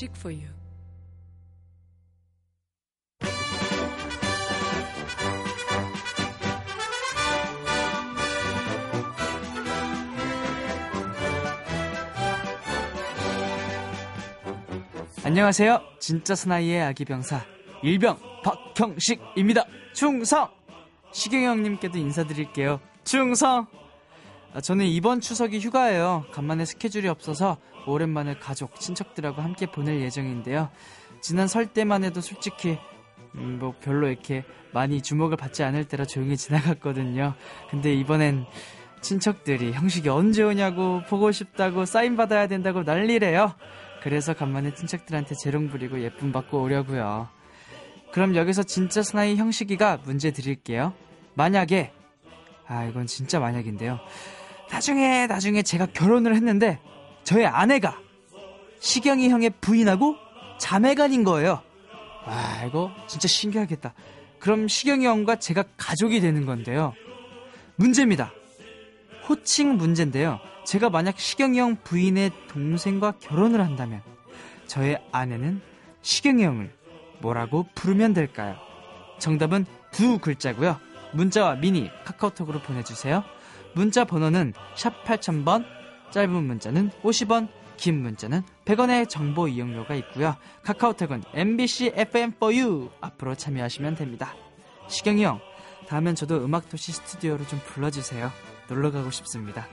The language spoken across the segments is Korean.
유. 안녕하세요. 진짜 사나이의 아기 병사 일병 박형식입니다. 충성! 시경이 형님께도 인사드릴게요. 충성! 아, 저는 이번 추석이 휴가예요. 간만에 스케줄이 없어서 오랜만에 가족, 친척들하고 함께 보낼 예정인데요. 지난 설 때만 해도 솔직히 음, 뭐 별로 이렇게 많이 주목을 받지 않을 때라 조용히 지나갔거든요. 근데 이번엔 친척들이 형식이 언제 오냐고 보고 싶다고 사인 받아야 된다고 난리래요. 그래서 간만에 친척들한테 재롱 부리고 예쁨 받고 오려고요. 그럼 여기서 진짜 사나이 형식이가 문제 드릴게요. 만약에 아 이건 진짜 만약인데요. 나중에 나중에 제가 결혼을 했는데 저의 아내가 시경이 형의 부인하고 자매간인 거예요. 와 이거 진짜 신기하겠다. 그럼 시경이 형과 제가 가족이 되는 건데요. 문제입니다. 호칭 문제인데요. 제가 만약 시경이 형 부인의 동생과 결혼을 한다면 저의 아내는 시경이 형을 뭐라고 부르면 될까요? 정답은 두 글자고요. 문자와 미니 카카오톡으로 보내주세요. 문자 번호는 샵 8000번, 짧은 문자는 50원, 긴 문자는 100원의 정보 이용료가 있고요. 카카오톡은 MBC FM4U 앞으로 참여하시면 됩니다. 시경이 형, 다음엔 저도 음악도시 스튜디오로 좀 불러주세요. 놀러 가고 싶습니다.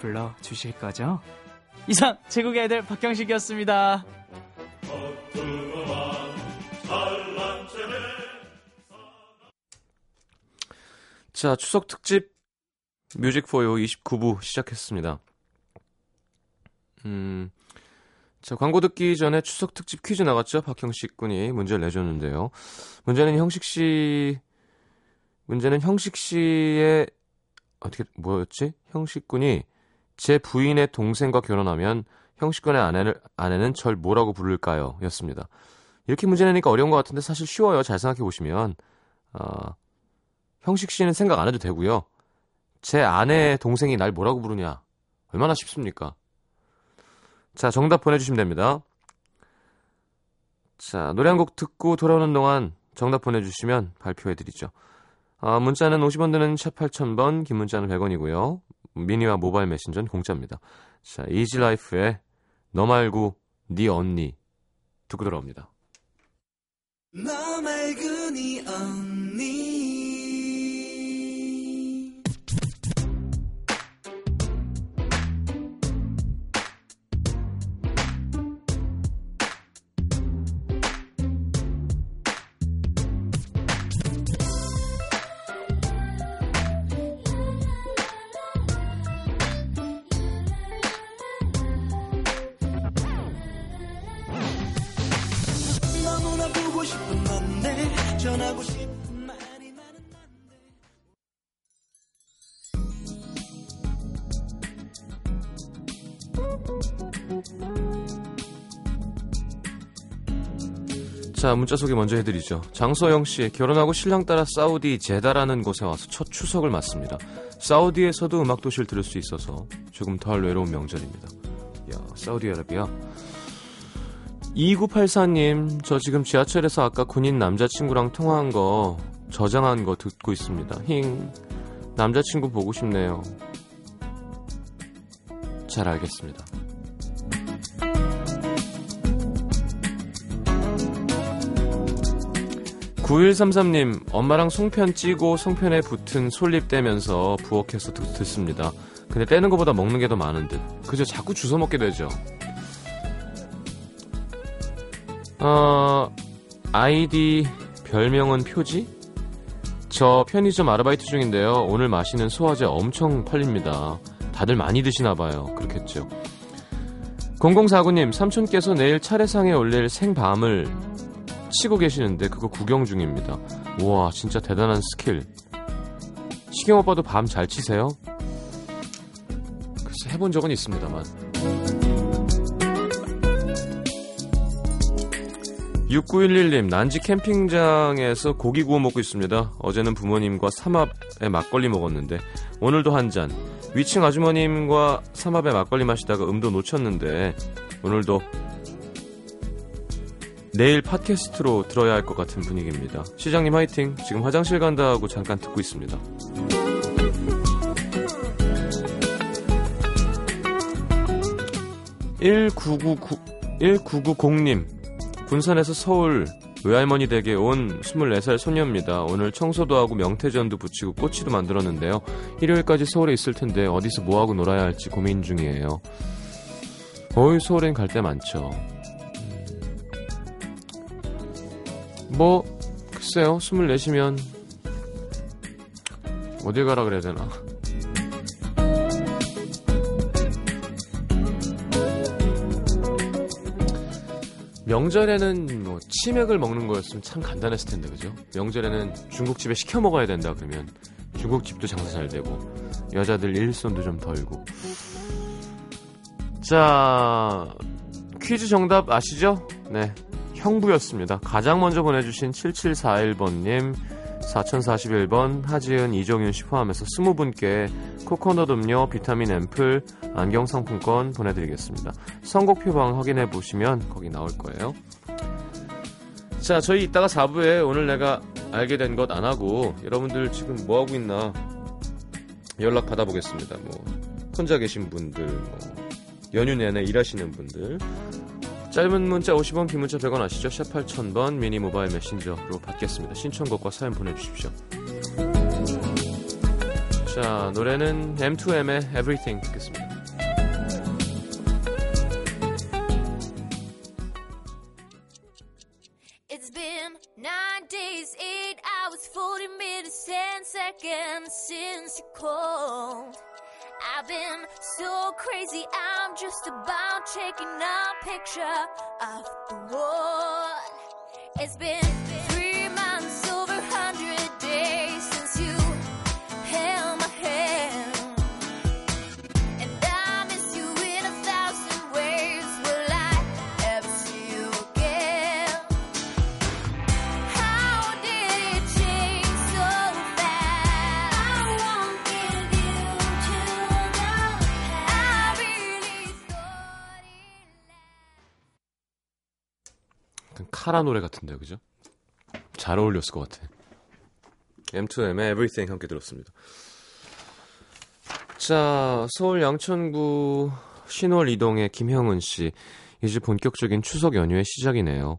불러주실 거죠? 이상 제국의 애들 박경식이었습니다. 자, 추석 특집 뮤직 포요 29부 시작했습니다. 음, 자, 광고 듣기 전에 추석 특집 퀴즈 나갔죠? 박형식 군이 문제를 내줬는데요. 문제는 형식 씨, 문제는 형식 씨의, 어떻게, 뭐였지? 형식 군이 제 부인의 동생과 결혼하면 형식 군의 아내를, 아내는 절 뭐라고 부를까요? 였습니다. 이렇게 문제 내니까 어려운 것 같은데 사실 쉬워요. 잘 생각해 보시면. 어, 형식 씨는 생각 안 해도 되고요. 제 아내 동생이 날 뭐라고 부르냐. 얼마나 쉽습니까? 자, 정답 보내주시면 됩니다. 자, 노래 한 곡 듣고 돌아오는 동안 정답 보내주시면 발표해드리죠. 아, 문자는 50원 드는 샵 8000번, 긴 문자는 100원이고요. 미니와 모바일 메신저는 공짜입니다. 자, 이지라이프의 너 말고 네 언니 듣고 돌아옵니다. 전하고 싶은 말이 많은 자, 문자 소개 먼저 해드리죠. 장소영 씨, 결혼하고 신랑 따라 사우디 제다라는 곳에 와서 첫 추석을 맞습니다. 사우디에서도 음악 도시를 들을 수 있어서 조금 덜 외로운 명절입니다. 야, 사우디아라비아. 2984님, 저 지금 지하철에서 아까 군인 남자친구랑 통화한 거, 저장한 거 듣고 있습니다. 힝. 남자친구 보고 싶네요. 잘 알겠습니다. 9133님, 엄마랑 송편 찌고 송편에 붙은 솔잎 떼면서 부엌에서 듣, 듣습니다. 근데 떼는 것보다 먹는 게 더 많은 듯. 그저 자꾸 주워 먹게 되죠. 어, 아이디 별명은 표지? 저 편의점 아르바이트 중인데요. 오늘 마시는 소화제 엄청 팔립니다. 다들 많이 드시나 봐요. 그렇겠죠. 0049님, 삼촌께서 내일 차례상에 올릴 생밤을 치고 계시는데 그거 구경 중입니다. 우와, 진짜 대단한 스킬. 시경 오빠도 밤 잘 치세요? 글쎄 해본 적은 있습니다만. 6911님, 난지 캠핑장에서 고기 구워 먹고 있습니다. 어제는 부모님과 삼합에 막걸리 먹었는데, 오늘도 한 잔. 위층 아주머님과 삼합에 막걸리 마시다가 음도 놓쳤는데, 오늘도 내일 팟캐스트로 들어야 할 것 같은 분위기입니다. 시장님 화이팅. 지금 화장실 간다 하고 잠깐 듣고 있습니다. 1999, 1990님, 군산에서 서울 외할머니 댁에 온 24살 소녀입니다. 오늘 청소도 하고 명태전도 붙이고 꼬치도 만들었는데요. 일요일까지 서울에 있을 텐데 어디서 뭐하고 놀아야 할지 고민 중이에요. 어이, 서울엔 갈 데 많죠. 뭐, 글쎄요, 24시면 어딜 가라 그래야 되나. 명절에는 뭐 치맥을 먹는 거였으면 참 간단했을 텐데 그죠? 명절에는 중국집에 시켜 먹어야 된다 그러면 중국집도 장사 잘 되고 여자들 일손도 좀 덜고 자 퀴즈 정답 아시죠? 네 형부였습니다. 가장 먼저 보내주신 7741번님 4041번 하지은 이정윤 씨 포함해서 20분께 코코넛 음료 비타민 앰플 안경 상품권 보내드리겠습니다. 선곡표방 확인해 보시면 거기 나올 거예요. 자 저희 이따가 4부에 오늘 내가 알게 된 것 안 하고 여러분들 지금 뭐 하고 있나 연락 받아보겠습니다. 뭐 혼자 계신 분들 뭐 연휴 내내 일하시는 분들 짧은 문자 50원, 긴 문자 100원 아시죠? 샵 8000번 미니 모바일 메신저로 받겠습니다. 신청곡과 사연 보내주십시오. 자, 노래는 M2M의 Everything 듣겠습니다. Since you called. I've been so crazy, I'm just about taking a picture of the world. It's been 카라 노래 같은데요, 그죠? 잘 어울렸을 것 같아. M2M의 Everything 함께 들었습니다. 자, 서울 양천구 신월 이동의 김형은 씨. 이제 본격적인 추석 연휴의 시작이네요.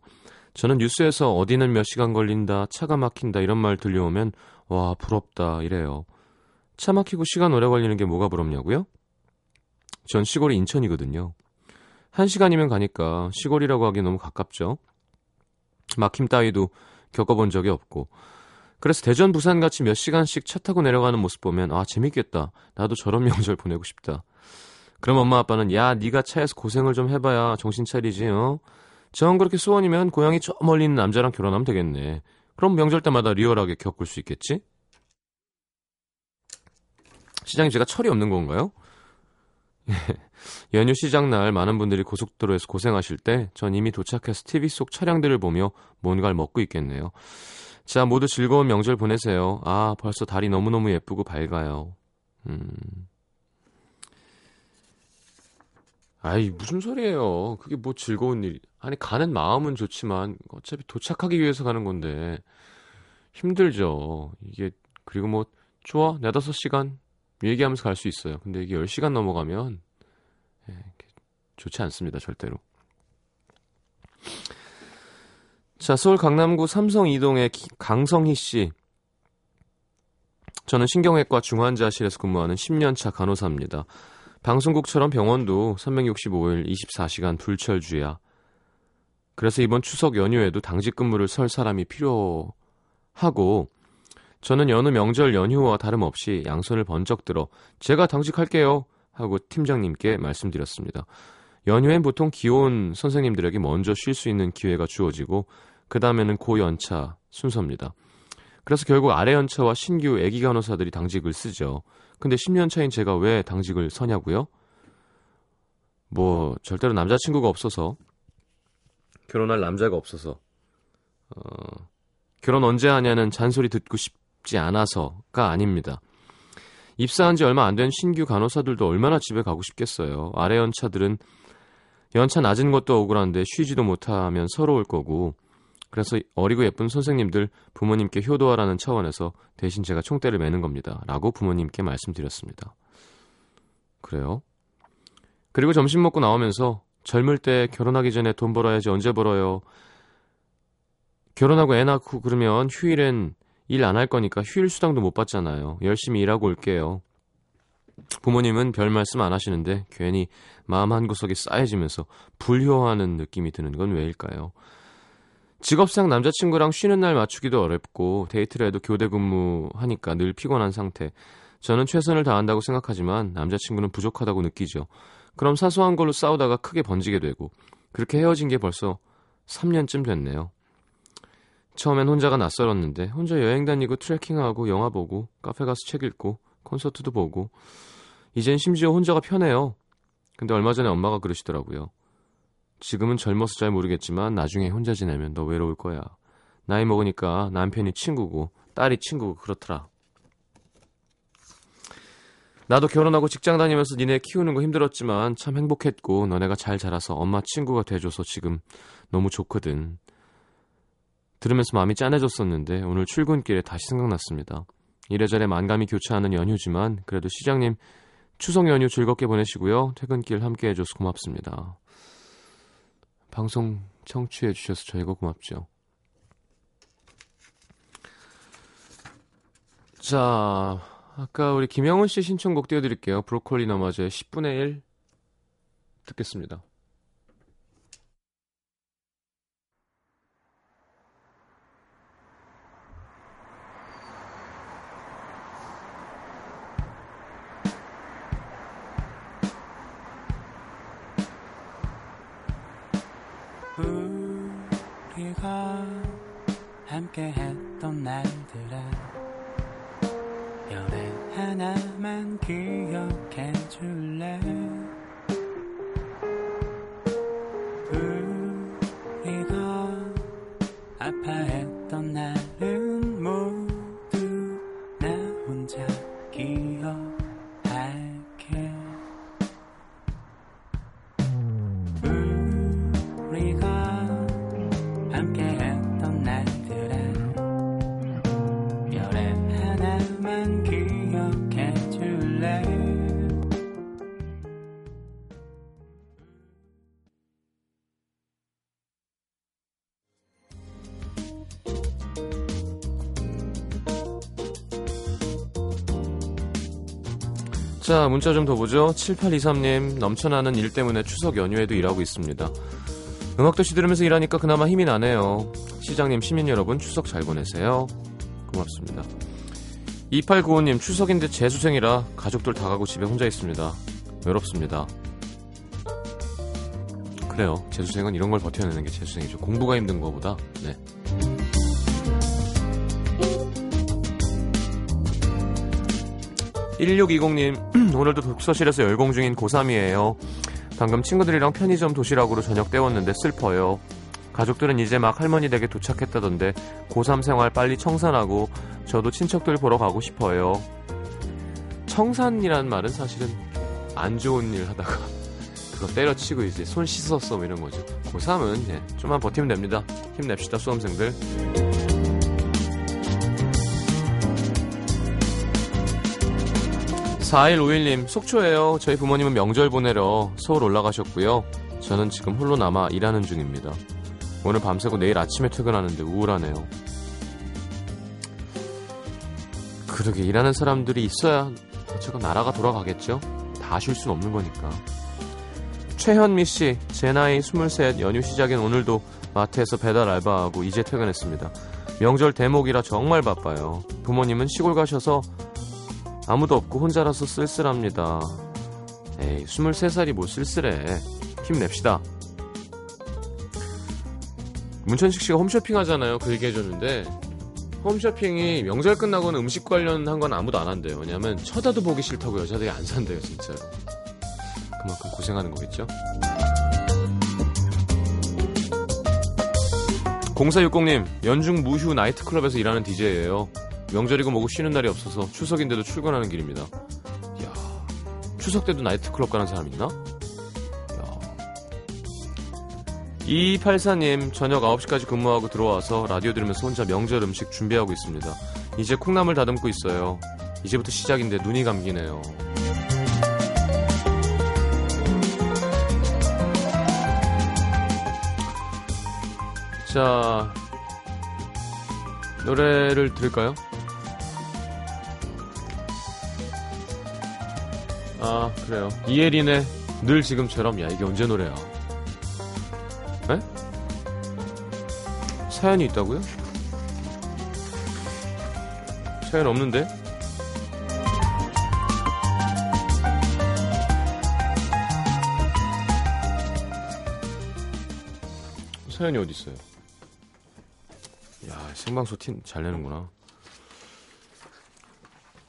저는 뉴스에서 어디는 몇 시간 걸린다, 차가 막힌다 이런 말 들려오면 와 부럽다 이래요. 차 막히고 시간 오래 걸리는 게 뭐가 부럽냐고요? 전 시골이 인천이거든요. 한 시간이면 가니까 시골이라고 하기 너무 가깝죠. 막힘 따위도 겪어본 적이 없고 그래서 대전 부산 같이 몇 시간씩 차 타고 내려가는 모습 보면 아 재밌겠다 나도 저런 명절 보내고 싶다 그럼 엄마 아빠는 야 네가 차에서 고생을 좀 해봐야 정신 차리지 어? 정 그렇게 소원이면 고향이 저 멀리 있는 남자랑 결혼하면 되겠네 그럼 명절 때마다 리얼하게 겪을 수 있겠지? 시장님 제가 철이 없는 건가요? 연휴 시작 날 많은 분들이 고속도로에서 고생하실 때 전 이미 도착해서 TV 속 차량들을 보며 뭔가를 먹고 있겠네요. 자, 모두 즐거운 명절 보내세요. 아, 벌써 달이 너무너무 예쁘고 밝아요. 음. 아이, 무슨 소리예요. 그게 뭐 즐거운 일. 아니, 가는 마음은 좋지만 어차피 도착하기 위해서 가는 건데 힘들죠. 이게 그리고 뭐 좋아. 네다섯 시간 얘기하면서 갈 수 있어요. 근데 이게 10시간 넘어가면 예, 좋지 않습니다. 절대로. 자, 서울 강남구 삼성 이동의 기- 강성희 씨. 저는 신경외과 중환자실에서 근무하는 10년차 간호사입니다. 방송국처럼 병원도 365일 24시간 불철주야. 그래서 이번 추석 연휴에도 당직 근무를 설 사람이 필요하고 저는 여느 명절 연휴와 다름없이 양손을 번쩍 들어 제가 당직할게요 하고 팀장님께 말씀드렸습니다. 연휴엔 보통 기혼 선생님들에게 먼저 쉴 수 있는 기회가 주어지고 그 다음에는 고연차 순서입니다. 그래서 결국 아래 연차와 신규 애기 간호사들이 당직을 쓰죠. 근데 10년 차인 제가 왜 당직을 서냐고요? 뭐 절대로 남자친구가 없어서 결혼할 남자가 없어서 어, 결혼 언제 하냐는 잔소리 듣고 싶 지 않아서가 아닙니다. 입사한 지 얼마 안 된 신규 간호사들도 얼마나 집에 가고 싶겠어요. 아래 연차들은 연차 낮은 것도 억울한데 쉬지도 못하면 서러울 거고 그래서 어리고 예쁜 선생님들 부모님께 효도하라는 차원에서 대신 제가 총대를 매는 겁니다. 라고 부모님께 말씀드렸습니다. 그래요? 그리고 점심 먹고 나오면서 젊을 때 결혼하기 전에 돈 벌어야지 언제 벌어요. 결혼하고 애 낳고 그러면 휴일엔 일 안 할 거니까 휴일 수당도 못 받잖아요. 열심히 일하고 올게요. 부모님은 별 말씀 안 하시는데 괜히 마음 한구석이 쌓여지면서 불효하는 느낌이 드는 건 왜일까요? 직업상 남자친구랑 쉬는 날 맞추기도 어렵고 데이트를 해도 교대 근무하니까 늘 피곤한 상태. 저는 최선을 다한다고 생각하지만 남자친구는 부족하다고 느끼죠. 그럼 사소한 걸로 싸우다가 크게 번지게 되고 그렇게 헤어진 게 벌써 3년쯤 됐네요. 처음엔 혼자가 낯설었는데 혼자 여행 다니고 트레킹하고 영화 보고 카페 가서 책 읽고 콘서트도 보고 이젠 심지어 혼자가 편해요. 근데 얼마 전에 엄마가 그러시더라고요. 지금은 젊어서 잘 모르겠지만 나중에 혼자 지내면 너 외로울 거야. 나이 먹으니까 남편이 친구고 딸이 친구고 그렇더라. 나도 결혼하고 직장 다니면서 니네 키우는 거 힘들었지만 참 행복했고 너네가 잘 자라서 엄마 친구가 돼줘서 지금 너무 좋거든. 들으면서 마음이 짠해졌었는데 오늘 출근길에 다시 생각났습니다. 이래저래 만감이 교차하는 연휴지만 그래도 시장님 추석 연휴 즐겁게 보내시고요. 퇴근길 함께 해줘서 고맙습니다. 방송 청취해 주셔서 저희가 고맙죠. 자, 아까 우리 김영훈 씨 신청곡 띄워드릴게요. 브로콜리 너마저의 10분의 1 듣겠습니다. 자, 문자 좀 더 보죠. 7823님, 넘쳐나는 일 때문에 추석 연휴에도 일하고 있습니다. 음악도시 들으면서 일하니까 그나마 힘이 나네요. 시장님, 시민 여러분, 추석 잘 보내세요. 고맙습니다. 2895님, 추석인데 재수생이라 가족들 다 가고 집에 혼자 있습니다. 외롭습니다. 그래요. 재수생은 이런 걸 버텨내는 게 재수생이죠. 공부가 힘든 거보다. 네. 1620님, 오늘도 독서실에서 열공 중인 고3이에요. 방금 친구들이랑 편의점 도시락으로 저녁 때웠는데 슬퍼요. 가족들은 이제 막 할머니 댁에 도착했다던데 고3 생활 빨리 청산하고 저도 친척들 보러 가고 싶어요. 청산이란 말은 사실은 안 좋은 일 하다가 그거 때려치고 이제 손 씻었어 뭐 이런 거죠. 고3은 예, 좀만 버티면 됩니다. 힘냅시다 수험생들. 4151님, 속초예요. 저희 부모님은 명절 보내러 서울 올라가셨고요. 저는 지금 홀로 남아 일하는 중입니다. 오늘 밤새고 내일 아침에 퇴근하는데 우울하네요. 그러게 일하는 사람들이 있어야 어쨌건 나라가 돌아가겠죠? 다 쉴 수는 없는 거니까. 최현미 씨, 제 나이 23 연휴 시작인 오늘도 마트에서 배달 알바하고 이제 퇴근했습니다. 명절 대목이라 정말 바빠요. 부모님은 시골 가셔서 아무도 없고 혼자라서 쓸쓸합니다. 에이, 23살이 뭐 쓸쓸해. 힘냅시다. 문천식 씨가 홈쇼핑 하잖아요. 그 얘기 해줬는데, 홈쇼핑이 명절 끝나고는 음식 관련한 건 아무도 안 한대요. 왜냐면 쳐다도 보기 싫다고 여자들이 안 산대요, 진짜로. 그만큼 고생하는 거겠죠? 0460님, 연중 무휴 나이트클럽에서 일하는 DJ예요. 명절이고 뭐고 쉬는 날이 없어서 추석인데도 출근하는 길입니다. 이야, 추석 때도 나이트클럽 가는 사람 있나? 이야, 2284님, 저녁 9시까지 근무하고 들어와서 라디오 들으면서 혼자 명절 음식 준비하고 있습니다. 이제 콩나물 다듬고 있어요. 이제부터 시작인데 눈이 감기네요. 자, 노래를 들을까요? 아, 그래요. 이혜린의 늘 지금처럼, 야, 이게 언제 노래야? 에? 사연이 있다고요? 사연 없는데? 사연이 어디 있어요? 야, 생방송 팀 잘 내는구나.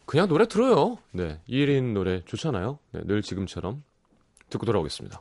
그냥 노래 들어요. 네, 이혜린 노래 좋잖아요. 네, 늘 지금처럼 듣고 돌아오겠습니다.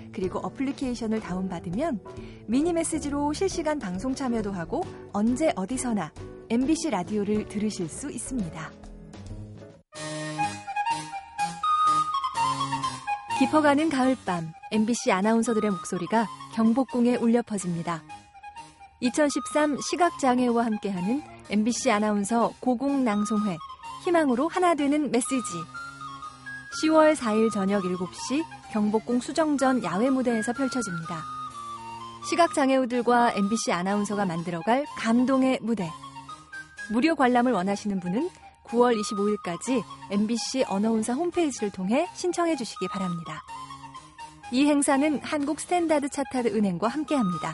그리고 어플리케이션을 다운받으면 미니 메시지로 실시간 방송 참여도 하고 언제 어디서나 MBC 라디오를 들으실 수 있습니다. 깊어가는 가을밤 MBC 아나운서들의 목소리가 경복궁에 울려 퍼집니다. 2013 시각장애와 함께하는 MBC 아나운서 고궁낭송회 희망으로 하나 되는 메시지 10월 4일 저녁 7시 경복궁 수정전 야외 무대에서 펼쳐집니다. 시각장애우들과 MBC 아나운서가 만들어갈 감동의 무대. 무료 관람을 원하시는 분은 9월 25일까지 MBC 아나운서 홈페이지를 통해 신청해 주시기 바랍니다. 이 행사는 한국 Standard Chartered 은행과 함께합니다.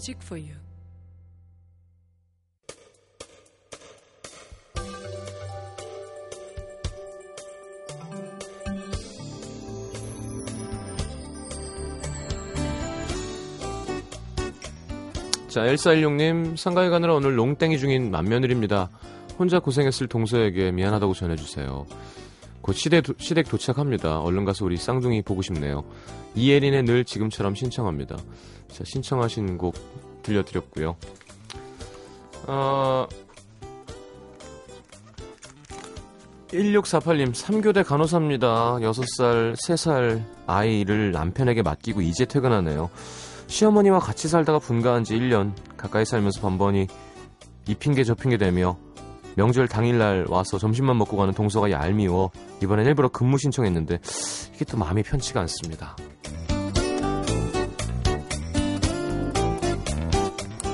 Music. 자, 1416님, 상가에 가느라 오늘 롱땡이 중인 맏며느리입니다. 혼자 고생했을 동서에게 미안하다고 전해주세요. 곧 시댁, 도, 시댁 도착합니다. 얼른 가서 우리 쌍둥이 보고 싶네요. 이예린의 늘 지금처럼 신청합니다. 자, 신청하신 곡 들려드렸고요. 어, 1648님, 3교대 간호사입니다. 6살, 3살 아이를 남편에게 맡기고 이제 퇴근하네요. 시어머니와 같이 살다가 분가한 지 1년 가까이 살면서 번번이 이 핑계 저 핑계 대며 명절 당일날 와서 점심만 먹고 가는 동서가 얄미워 이번엔 일부러 근무 신청했는데 이게 또 마음이 편치가 않습니다.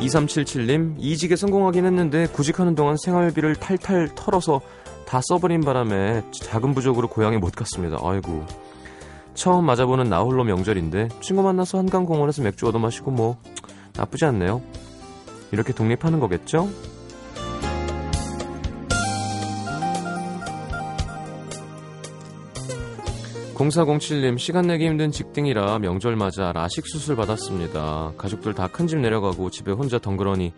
2377님 이직에 성공하긴 했는데 구직하는 동안 생활비를 탈탈 털어서 다 써버린 바람에 자금 부족으로 고향에 못 갔습니다. 아이고 처음 맞아보는 나홀로 명절인데 친구 만나서 한강공원에서 맥주 얻어 마시고 뭐 나쁘지 않네요. 이렇게 독립하는 거겠죠? 0407님 시간 내기 힘든 직딩이라 명절 맞아 라식 수술 받았습니다. 가족들 다 큰 집 내려가고 집에 혼자 덩그러니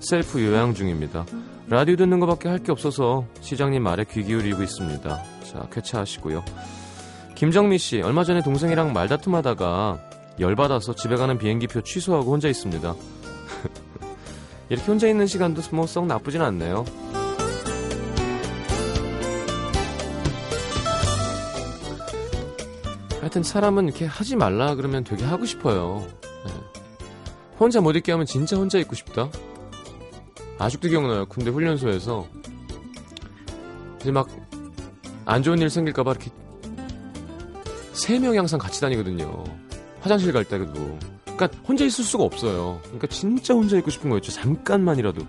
셀프 요양 중입니다. 라디오 듣는 것밖에 할 게 없어서 시장님 말에 귀 기울이고 있습니다. 자 쾌차하시고요. 김정미 씨 얼마 전에 동생이랑 말다툼하다가 열 받아서 집에 가는 비행기표 취소하고 혼자 있습니다. 이렇게 혼자 있는 시간도 뭐 썩 나쁘진 않네요. 하여튼 사람은 이렇게 하지 말라 그러면 되게 하고 싶어요. 네. 혼자 못 있게 하면 진짜 혼자 있고 싶다. 아직도 기억나요. 군대 훈련소에서 이제 막 안 좋은 일 생길까봐 이렇게 세 명이 항상 같이 다니거든요. 화장실 갈 때도. 그러니까 혼자 있을 수가 없어요. 그러니까 진짜 혼자 있고 싶은 거였죠. 잠깐만이라도.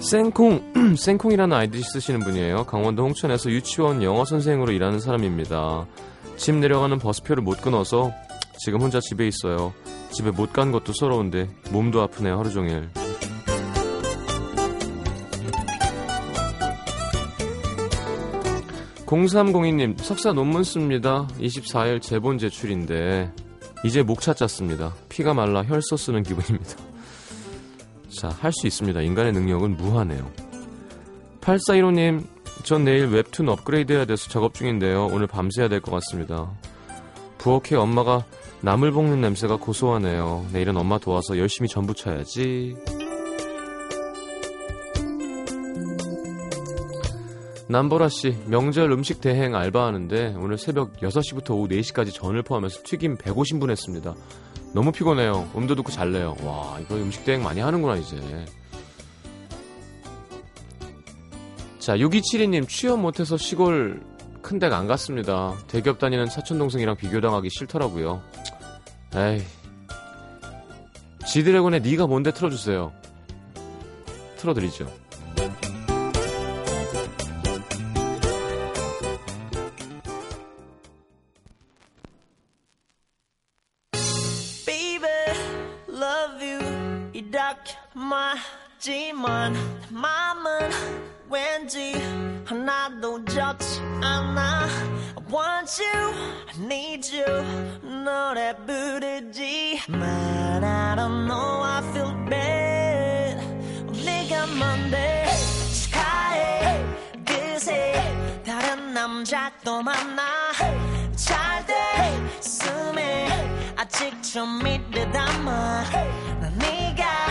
생콩, 생콩이라는 아이디 쓰시는 분이에요. 강원도 홍천에서 유치원 영어 선생으로 일하는 사람입니다. 집 내려가는 버스표를 못 끊어서 지금 혼자 집에 있어요. 집에 못 간 것도 서러운데 몸도 아프네요. 하루 종일. (0302님) 석사 논문 씁니다 (24일) 제본 제출인데 이제 목 찾았습니다 피가 말라 혈소 쓰는 기분입니다 자 할 수 있습니다 인간의 능력은 무한해요 (8415님) 전 내일 웹툰 업그레이드 해야 돼서 작업 중인데요 오늘 밤새야 될 것 같습니다 부엌에 엄마가 나물 볶는 냄새가 고소하네요 내일은 엄마 도와서 열심히 전부 쳐야지 남보라 씨, 명절 음식 대행 알바하는데 오늘 새벽 6시부터 오후 4시까지 전을 포함해서 튀김 150분 했습니다. 너무 피곤해요. 음도 듣고 잘래요. 와, 이거 음식 대행 많이 하는구나, 이제. 자, 6272님, 취업 못해서 시골 큰 댁 안 갔습니다. 대기업 다니는 사촌동생이랑 비교당하기 싫더라고요. 에이. 지드래곤의 니가 뭔데 틀어주세요. 틀어드리죠. 이렇게만지만 마 you, I need you. 노래 부르지 But I don't know, I feel bad. 네가 뭔데 축하해 그새 다른 남자 또 만나. 잘 됐음에 아직 좀 믿듯 담아 난 네가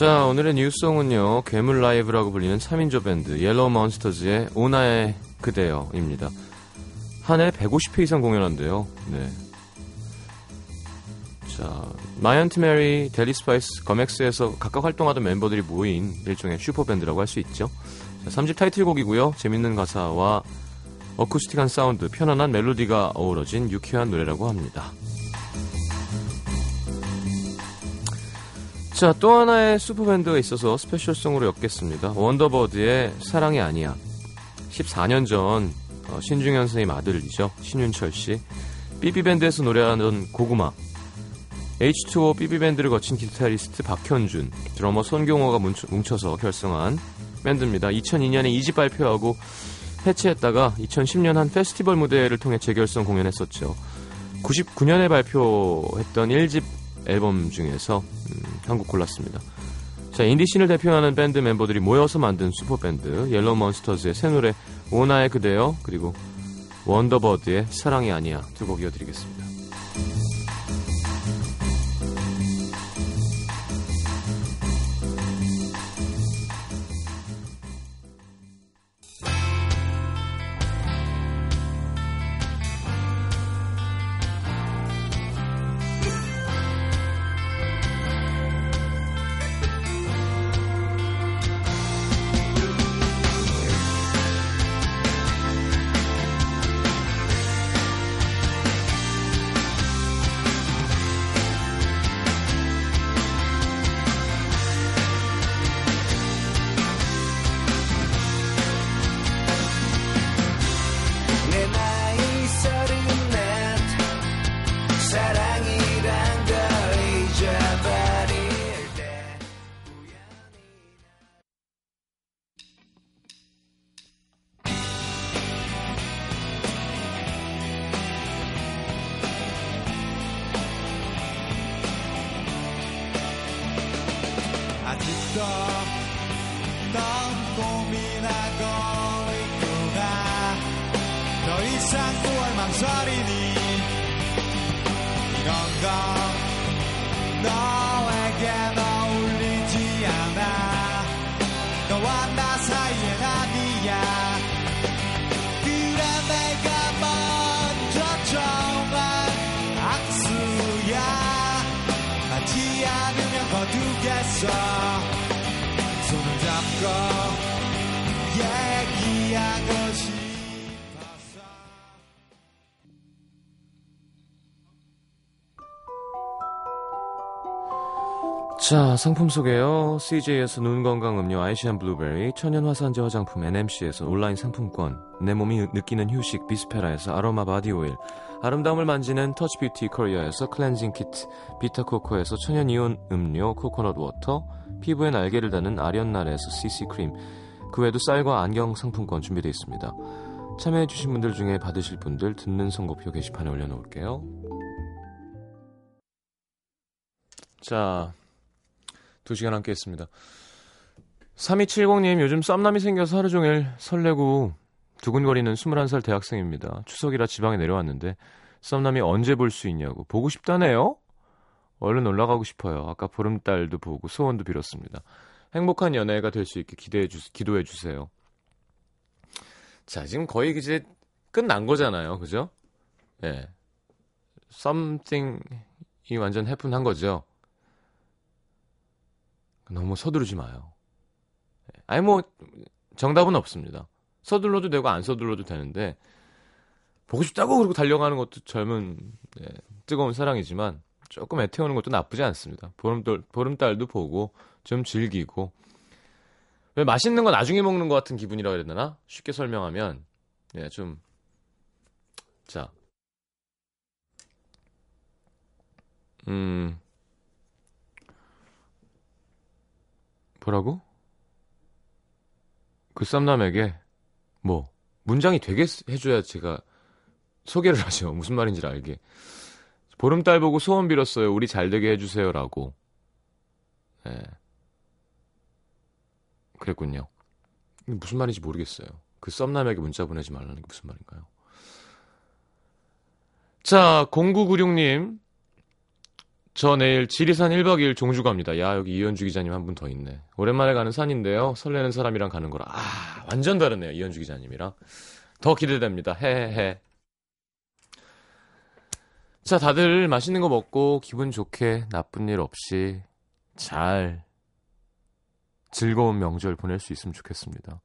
자, 오늘의 new song은요, 괴물 라이브라고 불리는 3인조 밴드, Yellow Monsters의 오 나의 그대여입니다. 한 해 150회 이상 공연한대요. 네. 자, My Aunt Mary, Deli Spice, GUMX에서 각각 활동하던 멤버들이 모인 일종의 슈퍼밴드라고 할 수 있죠. 자, 3집 타이틀곡이고요. 재밌는 가사와 어쿠스틱한 사운드, 편안한 멜로디가 어우러진 유쾌한 노래라고 합니다. 자, 또 하나의 슈퍼밴드가 있어서 special song으로 엮겠습니다. Wonderbird의 사랑이 아니야. 14년 전 어, 신중현 선생님 아들이죠. 신윤철 씨. 삐삐밴드에서 노래하던 고구마. H2O 삐삐밴드를 거친 기타리스트 박현준, 드러머 손경호가 뭉쳐, 뭉쳐서 결성한 밴드입니다. 2002년에 2집 발표하고 해체했다가 2010년 한 페스티벌 무대를 통해 재결성 공연했었죠. 99년에 발표했던 1집 앨범 중에서 음, 한곡 골랐습니다. 자, 인디씬을 대표하는 밴드 멤버들이 모여서 만든 슈퍼밴드 Yellow Monsters의 새 노래 오 나의 그대여 그리고 Wonderbird의 사랑이 아니야 두 곡 이어드리겠습니다. 이 자, 상품 소개요. CJ에서 눈 건강 음료 아이시안 블루베리, 천연 화산재 화장품 NMC에서 온라인 상품권, 내 몸이 느끼는 휴식 비스페라에서 아로마 바디 오일, 아름다움을 만지는 Touch Beauty Korea에서 클렌징 키트, Vita Coco에서 천연 이온 음료 코코넛 워터, 피부에 날개를 다는 아련날에서 CC 크림, 그 외에도 쌀과 안경 상품권 준비되어 있습니다. 참여해주신 분들 중에 받으실 분들 듣는 선곡표 게시판에 올려놓을게요. 자, 두 시간 함께 했습니다. 3270님, 요즘 썸남이 생겨서 하루 종일 설레고 두근거리는 21살 대학생입니다. 추석이라 지방에 내려왔는데 썸남이 언제 볼 수 있냐고. 보고 싶다네요? 얼른 올라가고 싶어요. 아까 보름달도 보고 소원도 빌었습니다. 행복한 연애가 될 수 있게 기대해 주, 기도해 주세요. 자, 지금 거의 이제 끝난 거잖아요. 그죠? 예. something이 완전 해픈한 거죠. 너무 서두르지 마요. 아니 뭐 정답은 없습니다. 서둘러도 되고 안 서둘러도 되는데 보고 싶다고 그러고 달려가는 것도 젊은 네, 뜨거운 사랑이지만 조금 애태우는 것도 나쁘지 않습니다. 보름달 보름달도 보고 좀 즐기고 왜 맛있는 거 나중에 먹는 것 같은 기분이라고 해야 되나? 쉽게 설명하면 예, 좀 자. 음. 뭐라고? 그 썸남에게 뭐 문장이 되게 해줘야 제가 소개를 하죠. 무슨 말인지 알게. 보름달 보고 소원 빌었어요. 우리 잘 되게 해주세요라고. 예. 그랬군요. 이게 무슨 말인지 모르겠어요. 그 썸남에게 문자 보내지 말라는 게 무슨 말인가요? 자, 0996님. 저 내일 지리산 1박 2일 종주 갑니다. 야, 여기 이현주 기자님 한 분 더 있네. 오랜만에 가는 산인데요. 설레는 사람이랑 가는 거라. 아, 완전 다르네요. 이현주 기자님이랑. 더 기대됩니다. 헤헤헤. 자, 다들 맛있는 거 먹고 기분 좋게 나쁜 일 없이 잘 즐거운 명절 보낼 수 있으면 좋겠습니다.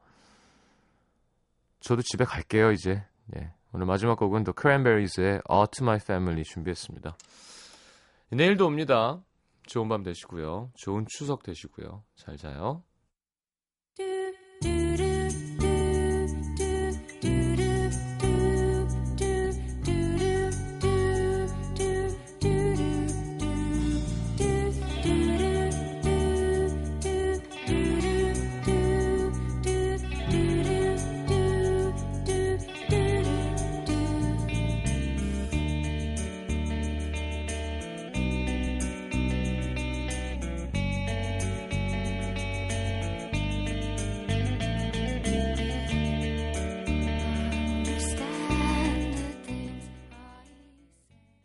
저도 집에 갈게요, 이제. 예. 오늘 마지막 곡은 The Cranberries의 All to My Family 준비했습니다. 내일도 옵니다. 좋은 밤 되시고요. 좋은 추석 되시고요. 잘 자요. 뚜